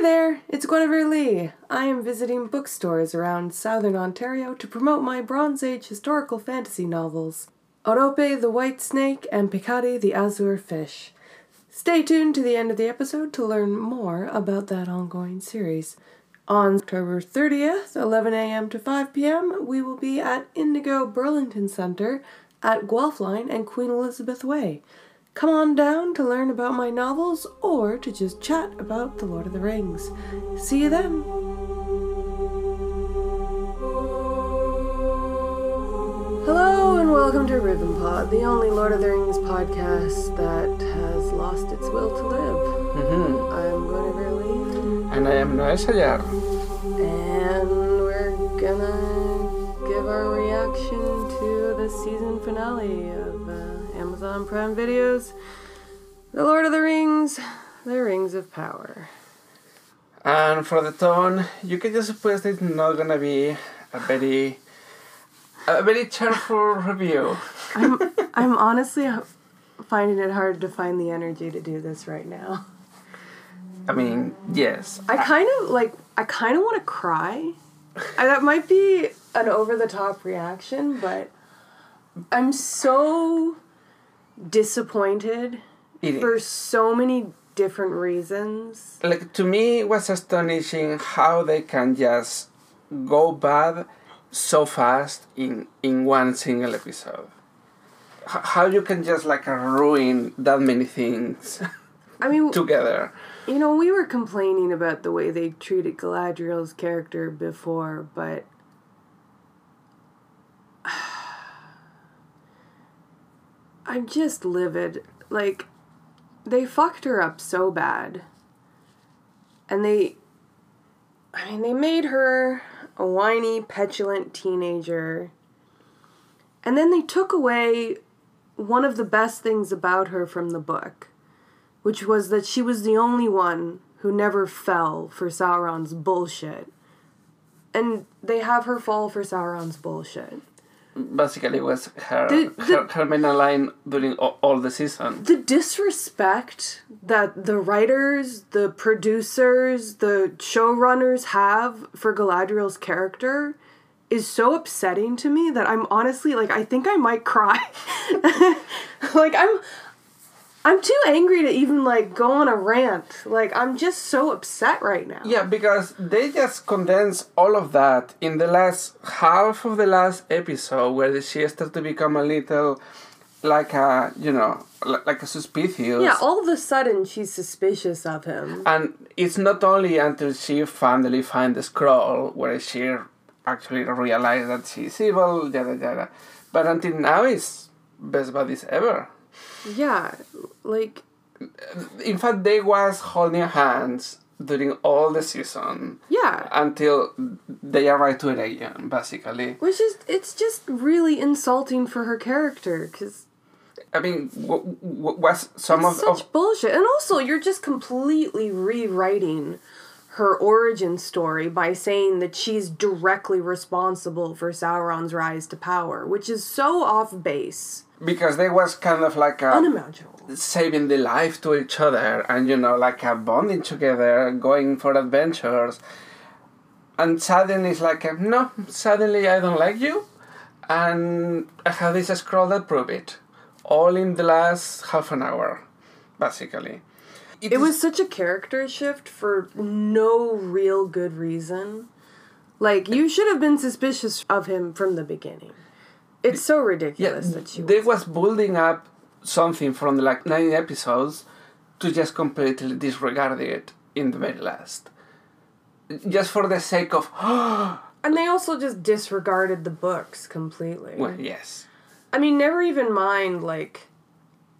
There, it's Guinevere Lee. I am visiting bookstores around southern Ontario to promote my Bronze Age historical fantasy novels, Orope the White Snake and Picati the Azure Fish. Stay tuned to the end of the episode to learn more about that ongoing series. On October 30th, 11 a.m. to 5 p.m., we will be at Indigo Burlington Center at Guelph Line and Queen Elizabeth Way. Come on down to learn about my novels or to just chat about The Lord of the Rings. See you then! Hello and welcome to Ribbon Pod, the only Lord of the Rings podcast that has lost its will to live. Mhm. I'm Guinevere Lee, And I am Noel Sayar. and we're gonna give our reaction to the season finale of uh, Amazon Prime Videos, The Lord of the Rings, The Rings of Power. And for the tone, you can just suppose it's not gonna be a very a very cheerful review. I'm, I'm honestly finding it hard to find the energy to do this right now. I mean, yes. I kind of like. I kind of want to cry. I, that might be an over the top reaction, but I'm so disappointed It for is. so many different reasons. Like to me, it was astonishing how they can just go bad so fast in in one single episode. H- how you can just like ruin that many things I mean, together. you know, we were complaining about the way they treated Galadriel's character before, but I'm just livid. Like, they fucked her up so bad. And they. I mean, they made her a whiny, petulant teenager. And then they took away one of the best things about her from the book, which was that she was the only one who never fell for Sauron's bullshit. And they have her fall for Sauron's bullshit. Basically, was her The- the- her, her main line during all, all the season. the disrespect that the writers, the producers, the showrunners have for Galadriel's character is so upsetting to me that I'm honestly like I think I might cry. like I'm I'm too angry to even like go on a rant. Like I'm just so upset right now. Yeah, because they just condense all of that in the last half of the last episode, where she starts to become a little like a you know like a suspicious. Yeah, all of a sudden she's suspicious of him. and it's not only until she finally finds the scroll where she actually realizes that she's evil, yada yada. But until now, it's best buddies ever. Yeah, like In fact, they was holding hands during all the season. yeah, until they arrive to Eregion, basically. which is it's just really insulting for her character because I mean, w- w- was some it's of, such of bullshit. And also, you're just completely rewriting her origin story by saying that she's directly responsible for Sauron's rise to power, which is so off base, because they was kind of like a, unimaginable. saving the life to each other, and you know, like a bonding together, going for adventures. And suddenly it's like, no, suddenly I don't like you, and I have this scroll that prove it, all in the last half an hour, basically. It is- was such a character shift for no real good reason. Like you should have been suspicious of him from the beginning. It's so Yeah, ridiculous that she they was building up something from the like nine episodes to just completely disregard it in the very last. Just for the sake of, And they also just disregarded the books completely. well, yes. I mean, never even mind like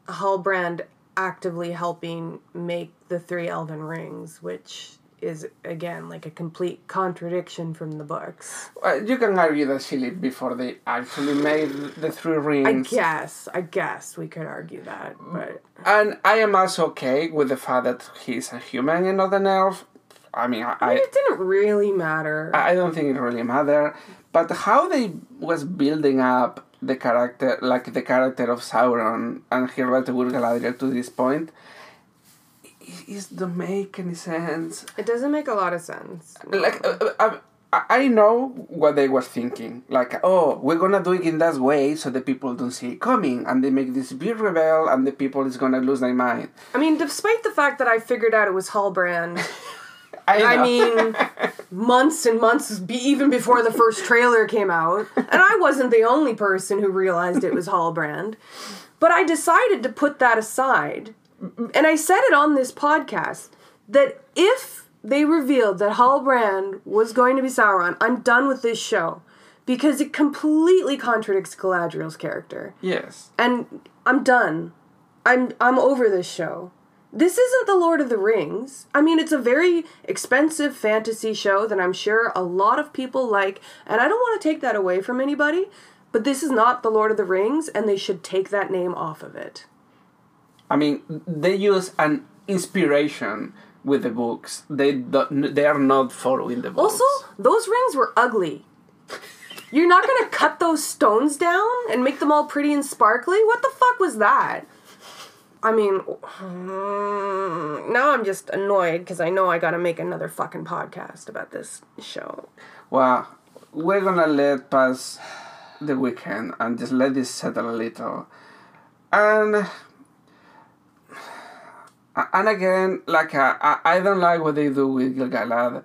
Halbrand actively helping make the three elven rings, which is again like a complete contradiction from the books. Uh, you can argue that she lived before they actually made the three rings. I guess, I guess we could argue that, but And I am also okay with the fact that he's a human and not an elf. I mean, I, I mean, it didn't really matter. I don't think it really mattered, But how they was building up the character, like the character of Sauron and Hilbert Galadriel to this point, it, doesn't make any sense. It doesn't make a lot of sense. Like, uh, uh, I, I know what they were thinking. Like, oh, we're gonna do it in that way so the people don't see it coming, and they make this big rebel, and the people is gonna lose their mind. I mean, despite the fact that I figured out it was Halbrand, I, I mean, months and months, be, even before the first trailer came out, and I wasn't the only person who realized it was Halbrand. But I decided to put that aside, and I said it on this podcast that if they revealed that Halbrand was going to be Sauron, I'm done with this show because it completely contradicts Galadriel's character yes. and I'm done. I'm I'm over this show. This isn't the Lord of the Rings. I mean, it's a very expensive fantasy show that I'm sure a lot of people like, and I don't want to take that away from anybody, but this is not the Lord of the Rings and they should take that name off of it. I mean, they use an inspiration with the books. They they are not following the books. Also, those rings were ugly. You're not going to cut those stones down and make them all pretty and sparkly? What the fuck was that? I mean, now I'm just annoyed because I know I gotta make another fucking podcast about this show. Well, we're gonna let pass the weekend and just let this settle a little. And and again, like uh, I, I don't like what they do with Gil-galad.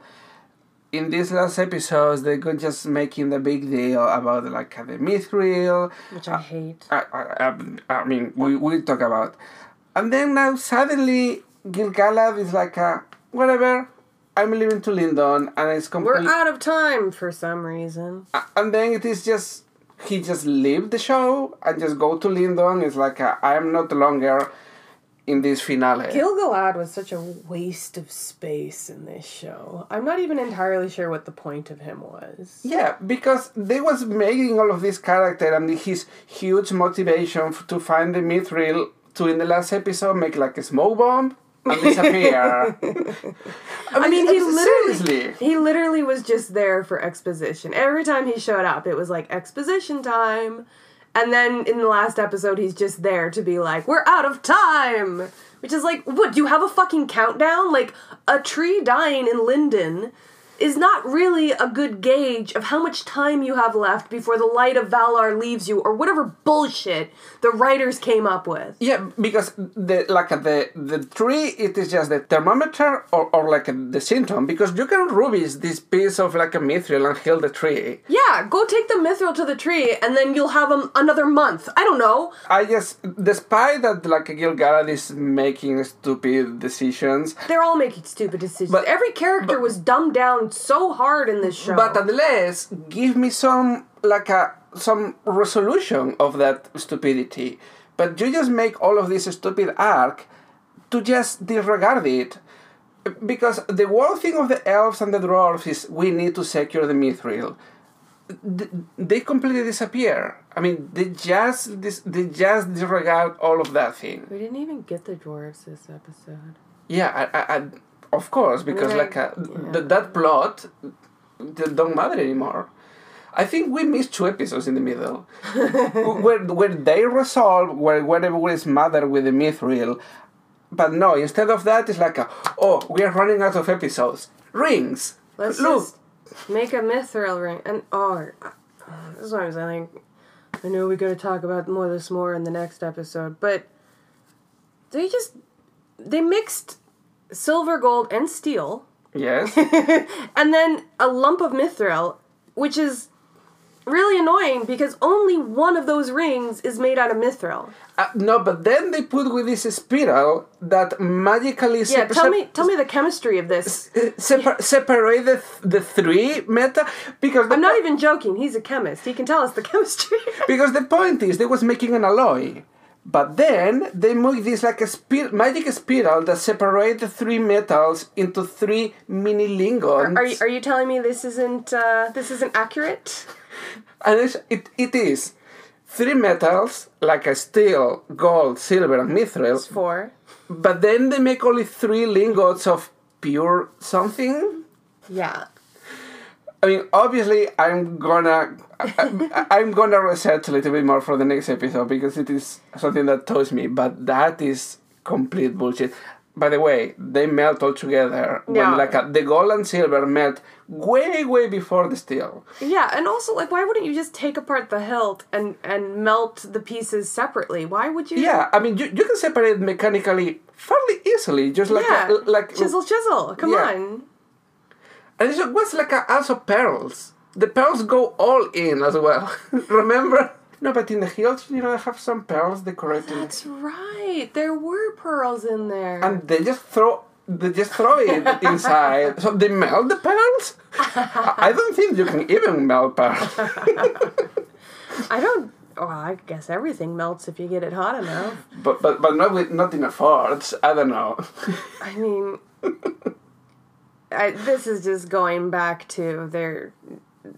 In these last episodes, they go just making the big deal about like uh, the mithril. Which I hate. I, I, I, I mean, we we talk about, and then now suddenly Gil-galad is like a whatever. I'm leaving to Lindon, and it's completely. We're out of time for some reason. Uh, and then it is just he just leave the show and just go to Lindon. It's like uh, I am not longer in this finale. Gil-galad was such a waste of space in this show. I'm not even entirely sure what the point of him was. yeah, because they was making all of this character and his huge motivation to find the mithril to in the last episode make like a smoke bomb and disappear. I mean, he uh, literally seriously. he literally was just there for exposition. Every time he showed up, it was like exposition time. And then in the last episode, he's just there to be like, "We're out of time," which is like, what? Do you have a fucking countdown? Like a tree dying in Lindon is not really a good gauge of how much time you have left before the light of Valar leaves you, or whatever bullshit the writers came up with. Yeah, because the like the the tree it is just the thermometer or, or like the symptom because you can rubies this piece of like a mithril and heal the tree. Yeah, go take the mithril to the tree, and then you'll have another month. I don't know. I just despite that like Gil-galad is making stupid decisions, They're all making stupid decisions. But- Every character was dumbed down so hard in this show. but at least give me some like a some resolution of that stupidity. But you just make all of this stupid arc to just disregard it. Because the whole thing of the elves and the dwarves is we need to secure the mithril. They completely disappear. I mean, they just dis- they just disregard all of that thing. we didn't even get the dwarves this episode. Yeah, I, I, I, of course, because Right, like uh, yeah. th- that plot don't matter anymore. I think we missed two episodes in the middle, where where they resolve where whatever is matter with the mithril, but no. Instead of that, it's like a, oh, we are running out of episodes. Rings. Let's Look, just make a mithril ring. And oh, uh, this is what I'm saying. I know we are going to talk about more this more in the next episode, but they just they mixed silver, gold, and steel, yes, and then a lump of mithril, which is really annoying because only one of those rings is made out of mithril. uh, no, but then they put with this spiral that magically Yeah, sep- tell me, tell me the chemistry of this. uh, separ- separate the, th- the three meta because I'm not even joking. He's a chemist. He can tell us the chemistry. Because the point is, they was making an alloy, but then they make this like a spir- magic spiral that separates the three metals into three mini lingots. are you, are you telling me this isn't uh, this isn't accurate? and it's, it, it is three metals like a steel, gold, silver, and mithril. Four. But then they make only three lingots of pure something. Yeah. I mean, obviously, I'm gonna, I, I'm gonna research a little bit more for the next episode because it is something that touched me. But that is complete bullshit. by the way, they melt all together. When like uh, the gold and silver melt way, way before the steel. Yeah, and also like why wouldn't you just take apart the hilt and and melt the pieces separately? Why would you Yeah, I mean, you, you can separate mechanically fairly easily, just like yeah. a, like chisel chisel. Come Yeah. on. And it was like a, also pearls. The pearls go all in as well. Remember? No, but in the hills, you know, they have some pearls decorated, That's right. There were pearls in there. and they just throw they just throw it inside. So they melt the pearls. I I don't think you can even melt pearls. I don't well, I guess everything melts if you get it hot enough. But but but not with not in a forge. I don't know. I mean, I, this is just going back to they're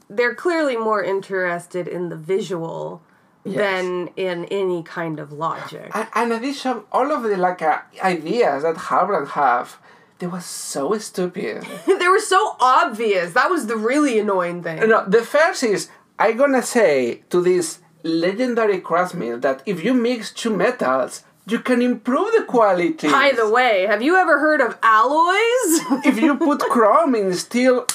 they're clearly more interested in the visual Yes. than in any kind of logic. And, and addition, all of the like uh, ideas that Halbrand have, they were so stupid. they were so obvious. That was the really annoying thing. No, the first is I'm gonna say to this legendary craftsman that if you mix two metals, you can improve the quality. By the way, have you ever heard of alloys? if you put chrome in steel,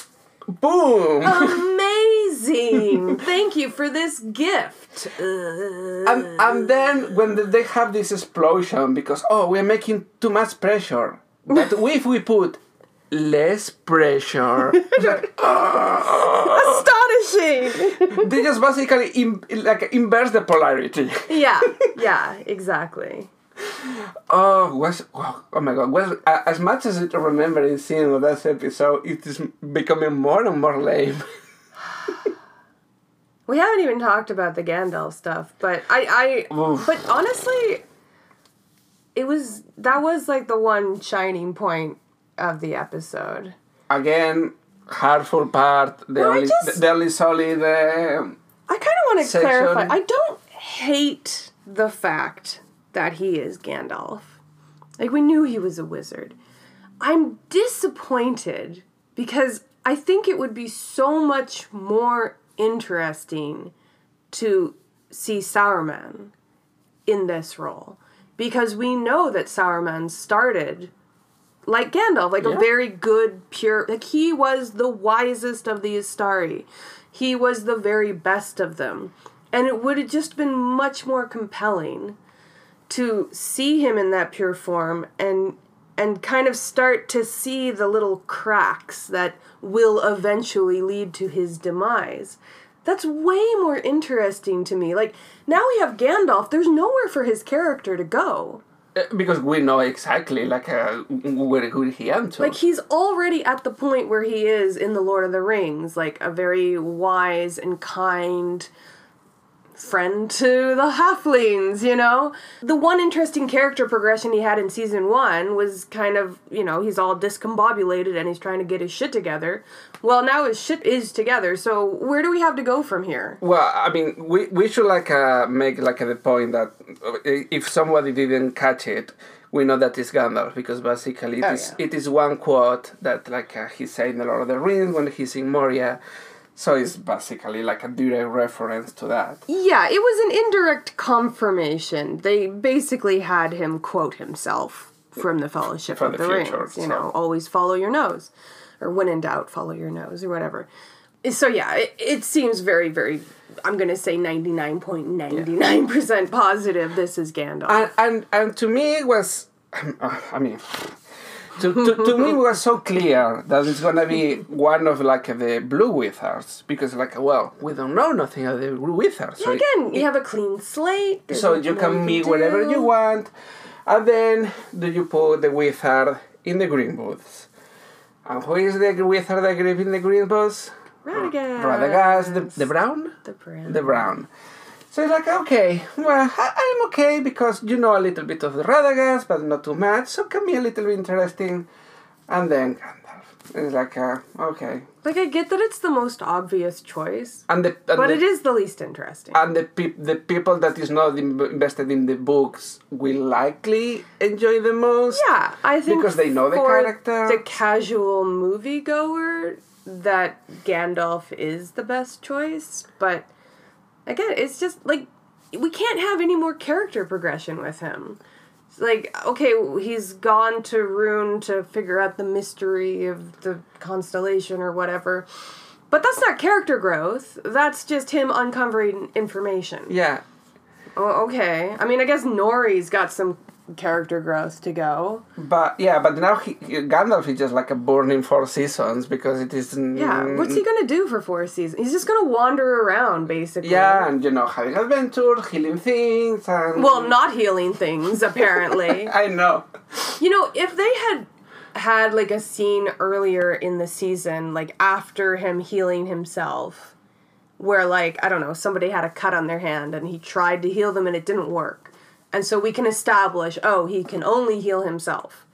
boom. Amazing! Thank you for this gift. Uh, and, and then when they have this explosion because oh we're making too much pressure, but if we put less pressure, like, astonishing! they just basically Im- like inverse the polarity. yeah, yeah, exactly. Oh, was oh, oh my god! A- as much as I remember in seeing that episode, it is becoming more and more lame. We haven't even talked about the Gandalf stuff, but I, I, Oof. but honestly, it was that was like the one shining point of the episode. Again, hurtful part. The Well, only, just- the only solid. Uh, I kind of want to clarify. I don't hate the fact that he is Gandalf. Like we knew he was a wizard. I'm disappointed because I think it would be so much more interesting to see Sauron in this role because we know that Sauron started like Gandalf, like a very good, pure. Like he was the wisest of the Istari. He was the very best of them, and it would have just been much more compelling to see him in that pure form and and kind of start to see the little cracks that will eventually lead to his demise. That's way more interesting to me. Like now we have Gandalf, there's nowhere for his character to go. uh, because we know exactly like uh, where who he ends to. Like he's already at the point where he is in the Lord of the Rings, like a very wise and kind friend to the halflings, you know? The one interesting character progression he had in season 1 was kind of, you know, he's all discombobulated and he's trying to get his shit together. Well, now his shit is together. So, where do we have to go from here? Well, I mean, we, we should like uh, make like the point that uh, if somebody didn't catch it, we know that it's Gandalf because basically it Oh, is yeah. it is one quote that like uh, he said in the Lord of the Rings when he's in Moria, so it's basically like a direct reference to that. Yeah, it was an indirect confirmation. They basically had him quote himself from the Fellowship From of the the, future, Rings. You so- know, always follow your nose, or when in doubt, follow your nose, or whatever. So yeah, it, it seems very, very. I'm gonna say ninety nine point ninety nine percent positive. This is Gandalf. And and and to me it was, I mean. To, to, to me it was so clear that it's gonna be one of like the blue wizards because like well we don't know nothing of the blue wizards so Again, you have a clean slate. so you can meet whatever you want and then do you put the wizard in the green booths and who is the wizard that in the green booths Radagast. Radagast the, the brown The brown. the brown so it's like okay well I, i'm okay because you know a little bit of the Radagast but not too much so can be a little bit interesting and then Gandalf it's like uh, okay Like I get that it's the most obvious choice, and the and but the, it is the least interesting. and the peop the people that is not in- invested in the books will likely enjoy the most Yeah, I think Because they know the character. The casual moviegoer that Gandalf is the best choice, but again, it's just like we can't have any more character progression with him. It's Like, okay, he's gone to Rhun to figure out the mystery of the constellation or whatever. But that's not character growth. That's just him uncovering information. Yeah, Oh, okay. I mean, I guess Nori's got some character growth to go. but yeah, but now he, Gandalf is just like a burning four seasons because it is. Yeah, what's he gonna do for four seasons? He's just gonna wander around, basically. Yeah, and you know, having adventures, healing things, and Well, not healing things, apparently. I know. you know, if they had had like a scene earlier in the season, like after him healing himself, where like, I don't know, somebody had a cut on their hand and he tried to heal them and it didn't work. And so we can establish, oh, he can only heal himself.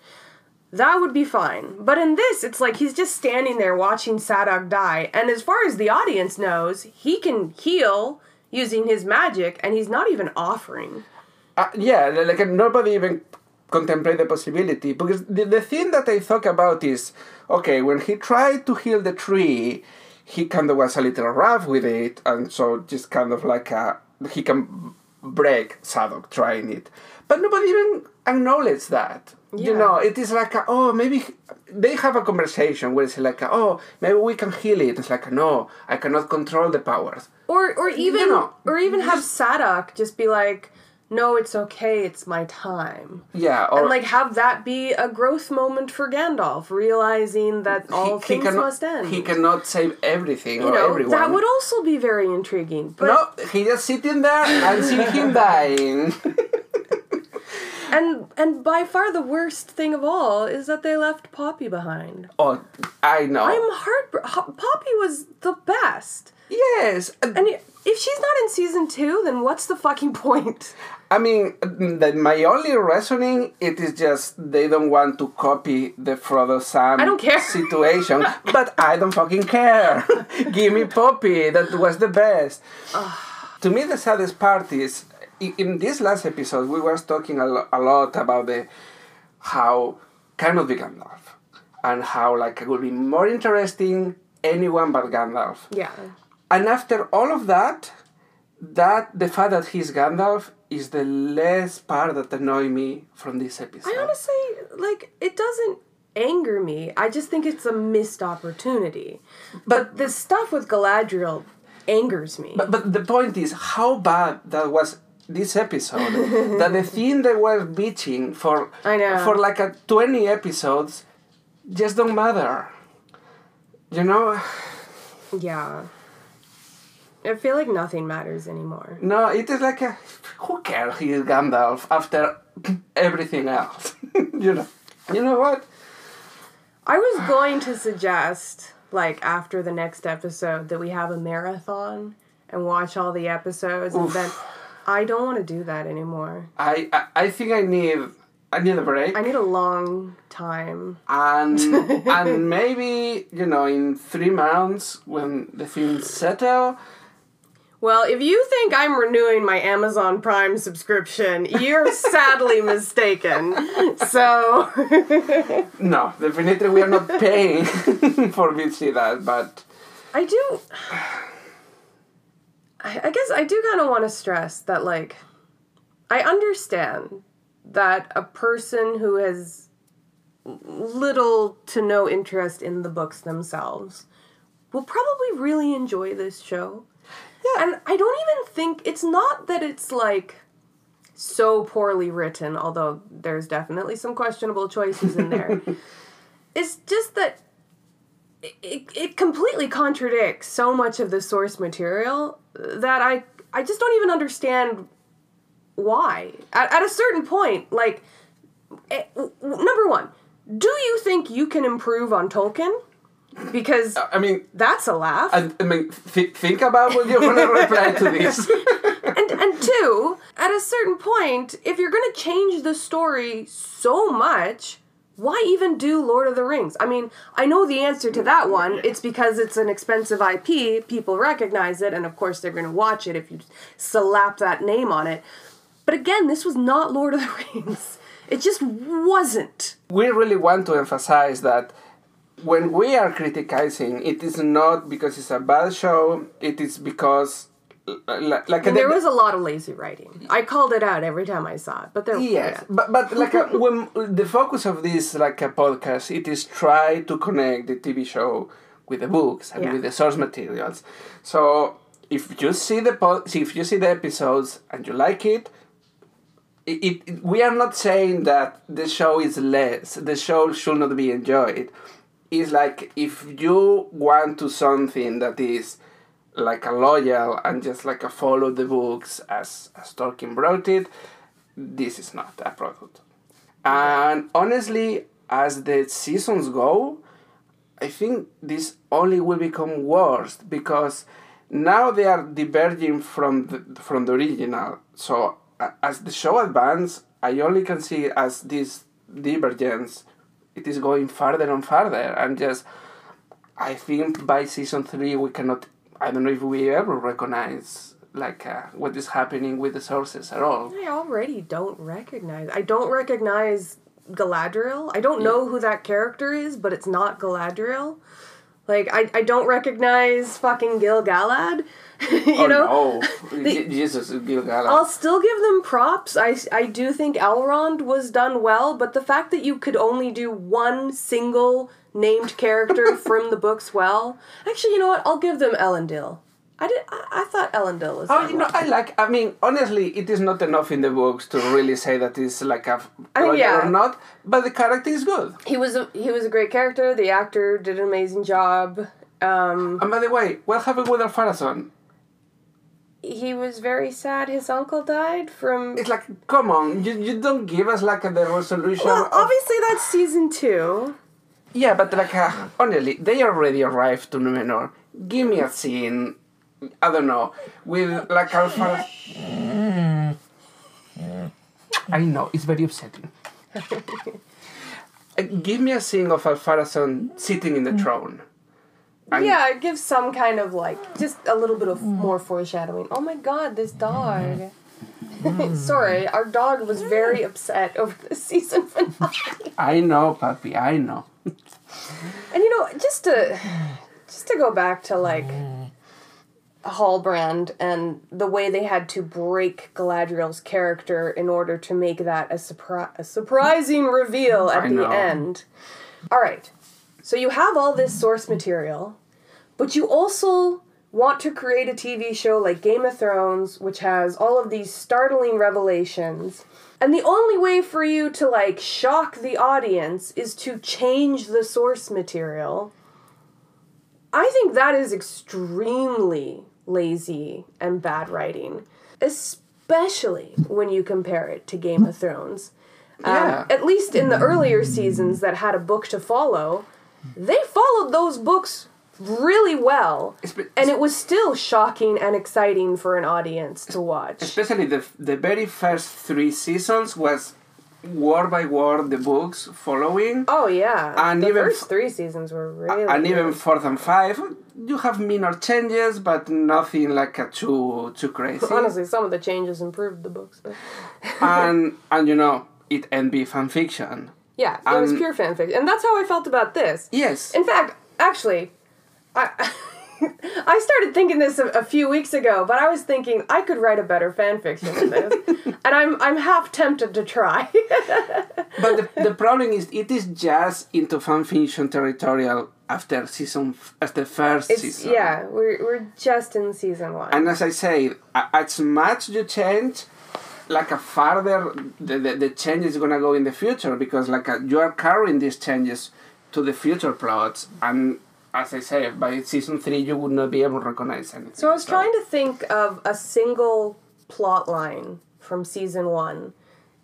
That would be fine. But in this, it's like he's just standing there watching Sadoc die. And as far as the audience knows, he can heal using his magic and he's not even offering. Uh, yeah, like nobody even contemplate the possibility because the, the thing that I thought about is okay when he tried to heal the tree, he kind of was a little rough with it, and so just kind of like a he can break Sadoc trying it, but nobody even acknowledged that. You know, it is like a, oh maybe they have a conversation where it's like oh maybe we can heal it. It's like no, I cannot control the powers. Or or even know, or even have Sadoc just be like, "No, it's okay. It's my time." Yeah, or and like have that be a growth moment for Gandalf, realizing that all things cannot, must end. He cannot save everything you or know, everyone. that would also be very intriguing. But no, he just sitting there and see him dying. and and by far the worst thing of all is that they left Poppy behind. oh, I know. I'm heart Poppy was the best. yes, And if she's not in season 2, then what's the fucking point? I mean that my only reasoning it is just they don't want to copy the Frodo Sam I don't care. situation, but I don't fucking care. Give me Poppy. That was the best. to me, the saddest part is in this last episode we were talking a, lo- a lot about the how cannot be Gandalf and how like it would be more interesting anyone but Gandalf. Yeah. And after all of that, that the fact that he's Gandalf is the less part that annoy me from this episode. I honestly like it doesn't anger me. I just think it's a missed opportunity. But the stuff with Galadriel angers me. But, but the point is how bad that was this episode that the thing they were bitching for I know. for like a 20 episodes just don't matter. You know? yeah. I feel like nothing matters anymore. No, it is like a who cares he is Gandalf after everything else. you know. You know what? I was going to suggest like after the next episode that we have a marathon and watch all the episodes and then I don't want to do that anymore. I, I I think I need I need a break. I need a long time. and and maybe you know in three months when the things settle Well, if you think I'm renewing my Amazon Prime subscription, you're sadly mistaken. So, no definitely we are not paying for VC that but I do. I, I guess I do kind of want to stress that, like, I understand that a person who has little to no interest in the books themselves will probably really enjoy this show. Yeah. And I don't even think it's not that it's like so poorly written, although there's definitely some questionable choices in there. it's just that it, it, it completely contradicts so much of the source material that I I just don't even understand why. At, at a certain point, like eh, w- w- number one, do you think you can improve on Tolkien? Because I mean that's a laugh. I, I mean th- think about what you're gonna reply to this and and two, at a certain point, if you're gonna change the story so much, why even do Lord of the Rings? I mean, I know the answer to that one. It's because it's an expensive IP, people recognize it, and of course they're gonna watch it if you slap that name on it. But again, this was not Lord of the Rings. It just wasn't. we really want to emphasize that when we are criticizing it is not because it's a bad show it is because like, like there was a lot of lazy writing. I called it out every time I saw it, but there. Yes, yeah. but but like uh, when the focus of this like a podcast, it is try to connect the TV show with the books and Yeah. with the source materials. So if you see the pod, if you see the episodes and you like it, it, it we are not saying that the show is less. The show should not be enjoyed. It's like if you want to something that is like a loyal and just like a follow the books as as Tolkien wrote it, this is not a product. And honestly, as the seasons go, I think this only will become worse because now they are diverging from the from the original. So a- as the show advances, I only can see as this divergence, it is going farther and farther, and just I think by season three we cannot. I don't know if we ever recognize like uh, what is happening with the sources at all. I already don't recognize. I don't recognize Galadriel. I don't know who that character is, but it's not Galadriel. Like I, I don't recognize fucking Gil Galad. you oh know. no, Je- Jesus, Gil-galad. I'll still give them props. I, I do think Elrond was done well, but the fact that you could only do one single named character from the books well. Actually, you know what? I'll give them Elendil. I did. I, I thought Elendil was. Oh, you know. I like. I mean, honestly, it is not enough in the books to really say that it's like a I mean, yeah. or not. But the character is good. he was a he was a great character. The actor did an amazing job. Um, And by the way, what happened with Ar-Pharazon? he was very sad. His uncle died from. It's like, come on, you, you don't give us like the resolution. Well, of- obviously that's season two. yeah, but like, uh, honestly, they already arrived to Numenor. Give me a scene. I don't know with like Alpha. I know it's very upsetting. Uh, Give me a scene of Ar-Pharazon sitting in the mm. throne. And- Yeah, it gives some kind of like just a little bit of mm. more foreshadowing. Oh my god, this dog. Mm. Sorry, our dog was very upset over the season finale. I know, puppy. I know. And you know, just to just to go back to like Halbrand and the way they had to break Galadriel's character in order to make that a, surpri- a surprising reveal at I the know. end. All right. So you have all this source material, but you also want to create a TV show like Game of Thrones, which has all of these startling revelations. And the only way for you to like shock the audience is to change the source material. I think that is extremely lazy and bad writing, especially when you compare it to Game of Thrones. Um, Yeah. at least in the earlier seasons that had a book to follow, they followed those books really well. And it was still shocking and exciting for an audience to watch. Especially the the very first three seasons was word by word the books following. Oh yeah, And the even first three seasons were really and good. even fourth and five, you have minor changes, but nothing like a too too crazy. honestly, some of the changes improved the books. And and you know it and be fan fiction. yeah, it was pure fanfic, and that's how I felt about this. Yes. In fact, actually, I I started thinking this a, a few weeks ago, but I was thinking I could write a better fan fiction than this, and I'm I'm half tempted to try. but the, the problem is it is just into fan fiction territorial after season after first it's, season. yeah, we're we're just in season one. And as I say, as much you change, like a farther the, the, the change is gonna go in the future because like a, you are carrying these changes to the future plots and as I say, by season three you would not be able to recognize anything. So I was trying to think of a single plot line from season one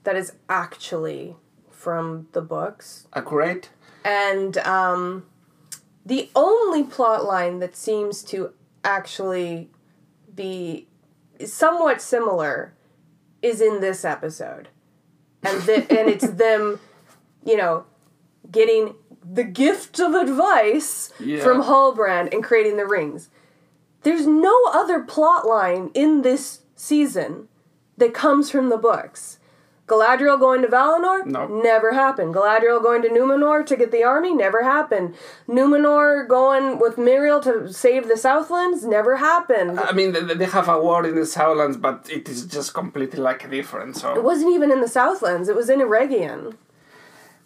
that is actually from the books. accurate. And um, the only plot line that seems to actually be somewhat similar is in this episode. And, th- and it's them, you know, getting the gift of advice Yeah. from Halbrand and creating the rings. There's no other plot line in this season that comes from the books. Galadriel going to Valinor? No. Never happened. Galadriel going to Numenor to get the army? Never happened. Numenor going with Miriel to save the Southlands? Never happened. I mean, they, they have a war in the Southlands, but it is just completely like different. So... It wasn't even in the Southlands. It was in Eregion.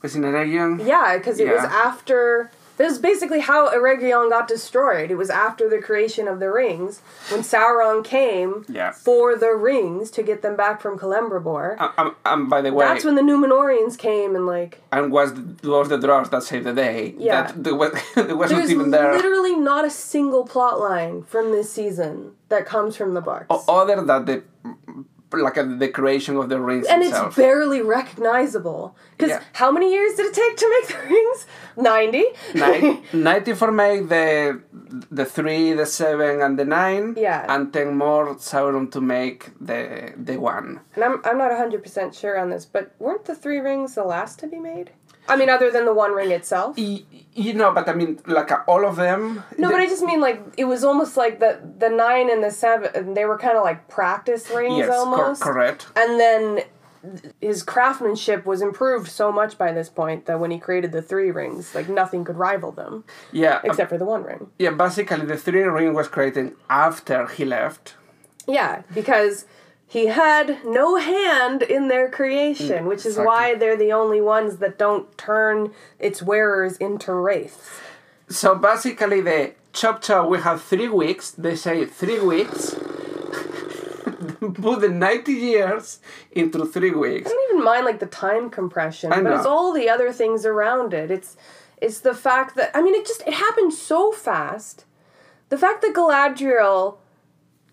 Was in Eregion. Yeah, because it was after. This is basically how Eregion got destroyed. It was after the creation of the rings, when Sauron came Yeah. for the rings to get them back from Celebrimbor. Um, um, and by the way, That's when the Numenorians came and like. and was was the dwarves that saved the day. Yeah. That there, was, There's even there. literally not a single plot line from this season that comes from the books. O- other than the like uh, the creation of the rings and itself. it's barely recognizable. Because Yeah. how many years did it take to make the rings? 90? Nine, 90 for make the the three, the seven, and the nine. Yeah. And ten more Sauron to make the the one. and I'm, I'm not 100% sure on this, but weren't the three rings the last to be made? I mean, other than the one ring itself? Y- You know, but I mean, like uh, all of them. No, but I just mean like it was almost like the the nine and the seven. They were kind of like practice rings yes, cor- almost. correct. And then his craftsmanship was improved so much by this point that when he created the three rings, like nothing could rival them Yeah, uh, except for the one ring. yeah. Basically, the three ring was created after he left. Yeah, because he had no hand in their creation, mm, which is why they're the only ones that don't turn its wearers into wraiths. So basically, the chop chop. We have three weeks. They say three weeks. Put the ninety years into three weeks. I don't even mind like the time compression, I but it's all the other things around it. It's it's the fact that I mean it just it happened so fast. The fact that Galadriel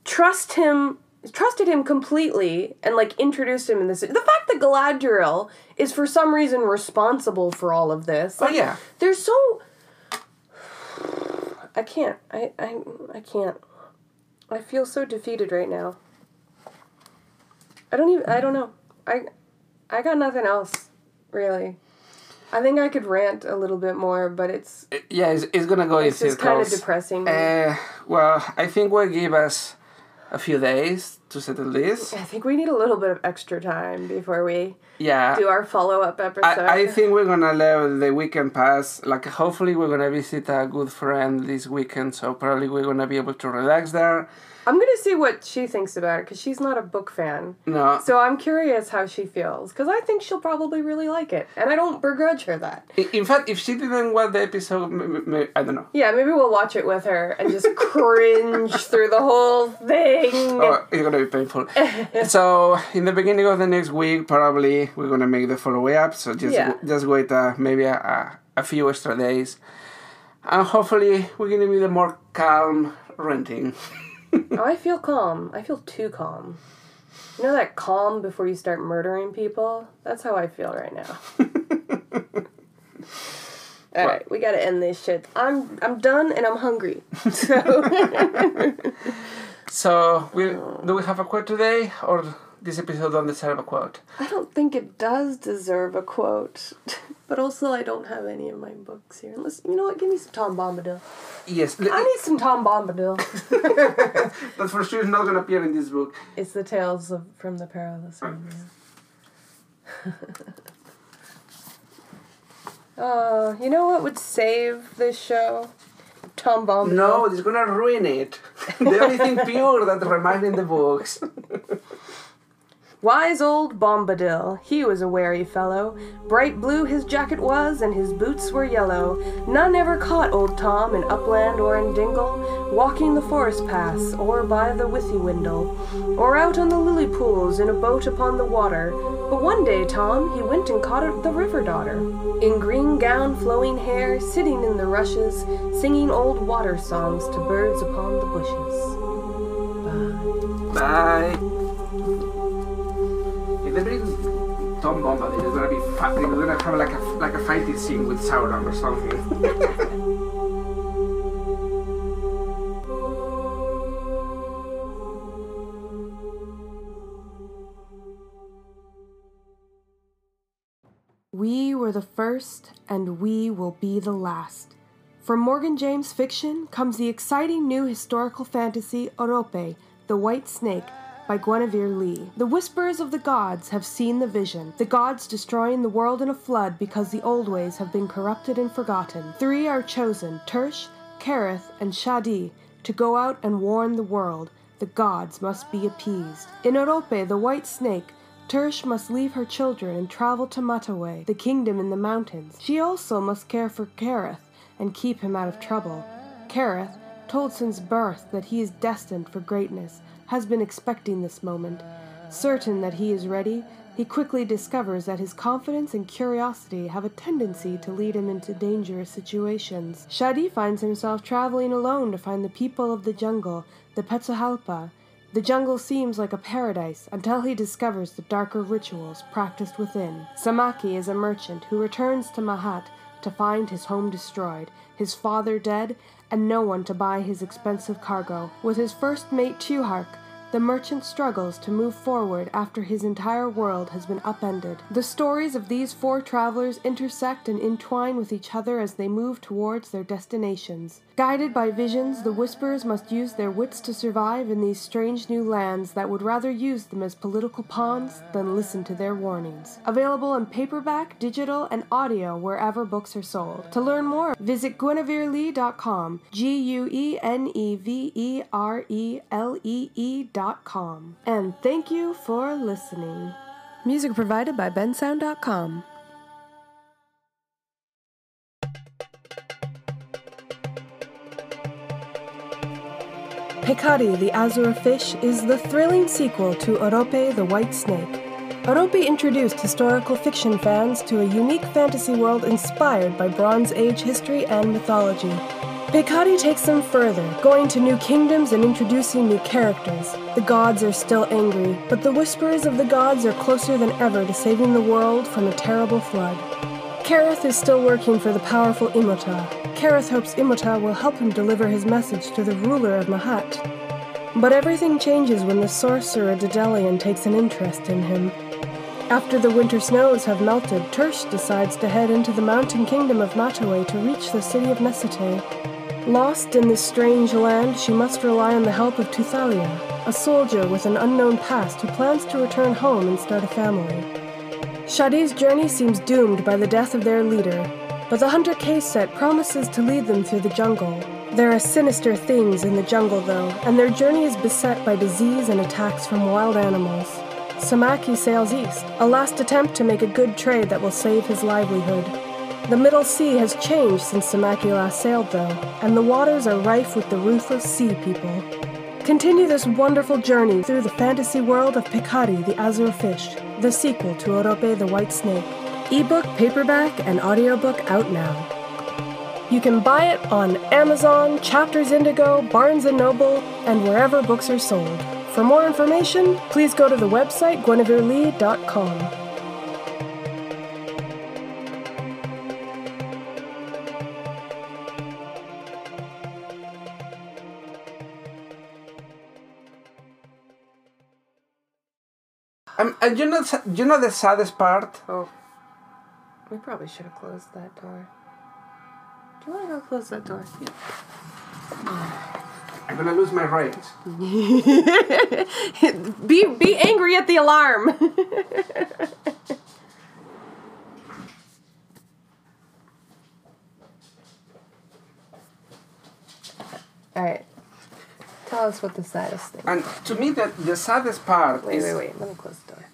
trust him trusted him completely and like introduced him in this the fact that Galadriel is for some reason responsible for all of this. Oh yeah. They're so I can't. I I I can't. I feel so defeated right now. I don't even I don't know. I I got nothing else really. I think I could rant a little bit more, but it's Yeah, it's, it's gonna go it's just kind of depressing. Uh, well, I think what gave us a few days to settle this. I think we need a little bit of extra time before we Yeah. do our follow up episode. I, I think we're gonna let the weekend pass. Like, hopefully, we're gonna visit a good friend this weekend, so probably we're gonna be able to relax there. I'm gonna see what she thinks about it because she's not a book fan. No, So I'm curious how she feels because I think she'll probably really like it, and I don't begrudge her that. in, in fact, if she didn't watch the episode, I don't know. Yeah, maybe we'll watch it with her and just cringe through the whole thing. Oh, it's gonna be painful. so, in the beginning of the next week, probably we're gonna make the follow up. So just Yeah. just wait uh, maybe a, a, a few extra days, and hopefully we're gonna be the more calm renting. Oh, I feel calm. I feel too calm. You know that calm before you start murdering people? That's how I feel right now. All right, we gotta end this shit. I'm I'm done and I'm hungry. So So, we do we have a quote today, or this episode don't deserve a quote? I don't think it does deserve a quote, but also I don't have any of my books here. Unless you know what, give me some Tom Bombadil. Yes, I need some Tom Bombadil. that for sure is not gonna appear in this book. It's the tales of from the perilous Realm. Oh, you know what would save this show? Tom Bombadil. No, it's gonna ruin it. the only thing pure that remains in the books. Wise old Bombadil, he was a wary fellow. Bright blue his jacket was, and his boots were yellow. None ever caught old Tom in upland or in dingle, walking the forest paths, or by the Withywindle, or out on the lily pools in a boat upon the water. But one day Tom, he went and caught the river daughter, in green gown, flowing hair, sitting in the rushes, singing old water songs to birds upon the bushes. Bye. Bye. If they bring Tom Bombadil, it's gonna be fa- they're gonna have like a like a fighting scene with Sauron or something. We were the first, and we will be the last. From Morgan James Fiction comes the exciting new historical fantasy Orope, the White Snake, by Guinevere Lee. The Whisperers of the Gods have seen the vision, the gods destroying the world in a flood because the old ways have been corrupted and forgotten. Three are chosen Tersh, Kareth, and Shadi to go out and warn the world. The gods must be appeased. In Orope, the white snake, Tersh must leave her children and travel to Mataway, the kingdom in the mountains. She also must care for Kareth and keep him out of trouble. Kareth, told since birth that he is destined for greatness, has been expecting this moment. Certain that he is ready, he quickly discovers that his confidence and curiosity have a tendency to lead him into dangerous situations. Shadi finds himself traveling alone to find the people of the jungle, the Petsahalpa. The jungle seems like a paradise until he discovers the darker rituals practiced within. Samaki is a merchant who returns to Mahat to find his home destroyed, his father dead, and no one to buy his expensive cargo. With his first mate Tuhark, the merchant struggles to move forward after his entire world has been upended. The stories of these four travelers intersect and entwine with each other as they move towards their destinations. Guided by visions, the Whisperers must use their wits to survive in these strange new lands that would rather use them as political pawns than listen to their warnings. Available in paperback, digital, and audio wherever books are sold. To learn more, visit GuenevereLee.com. G U E N E V E R E L E E.com. And thank you for listening. Music provided by bensound.com. Pekari the Azure Fish is the thrilling sequel to Orope the White Snake. Orope introduced historical fiction fans to a unique fantasy world inspired by Bronze Age history and mythology. Pekari takes them further, going to new kingdoms and introducing new characters. The gods are still angry, but the Whisperers of the Gods are closer than ever to saving the world from a terrible flood. Kareth is still working for the powerful Imota. Kareth hopes Imota will help him deliver his message to the ruler of Mahat. But everything changes when the sorcerer Dedelian takes an interest in him. After the winter snows have melted, Tersh decides to head into the mountain kingdom of Mataway to reach the city of Nesete. Lost in this strange land, she must rely on the help of Tuthalia, a soldier with an unknown past who plans to return home and start a family. Shadi's journey seems doomed by the death of their leader, but the hunter K-Set promises to lead them through the jungle. There are sinister things in the jungle, though, and their journey is beset by disease and attacks from wild animals. Samaki sails east, a last attempt to make a good trade that will save his livelihood. The Middle Sea has changed since last sailed, though, and the waters are rife with the ruthless sea people. Continue this wonderful journey through the fantasy world of Pekari the Azure Fish, the sequel to Orope the White Snake. Ebook, paperback, and audiobook out now. You can buy it on Amazon, Chapters Indigo, Barnes & Noble, and wherever books are sold. For more information, please go to the website gueneverelee.com. and you know, you know the saddest part? Oh, we probably should have closed that door. Do you want to go close that door? I'm gonna lose my reins. be be angry at the alarm. All right. Tell us what the saddest thing. And to me, the, the saddest part Wait, is wait, wait. Let me close the door.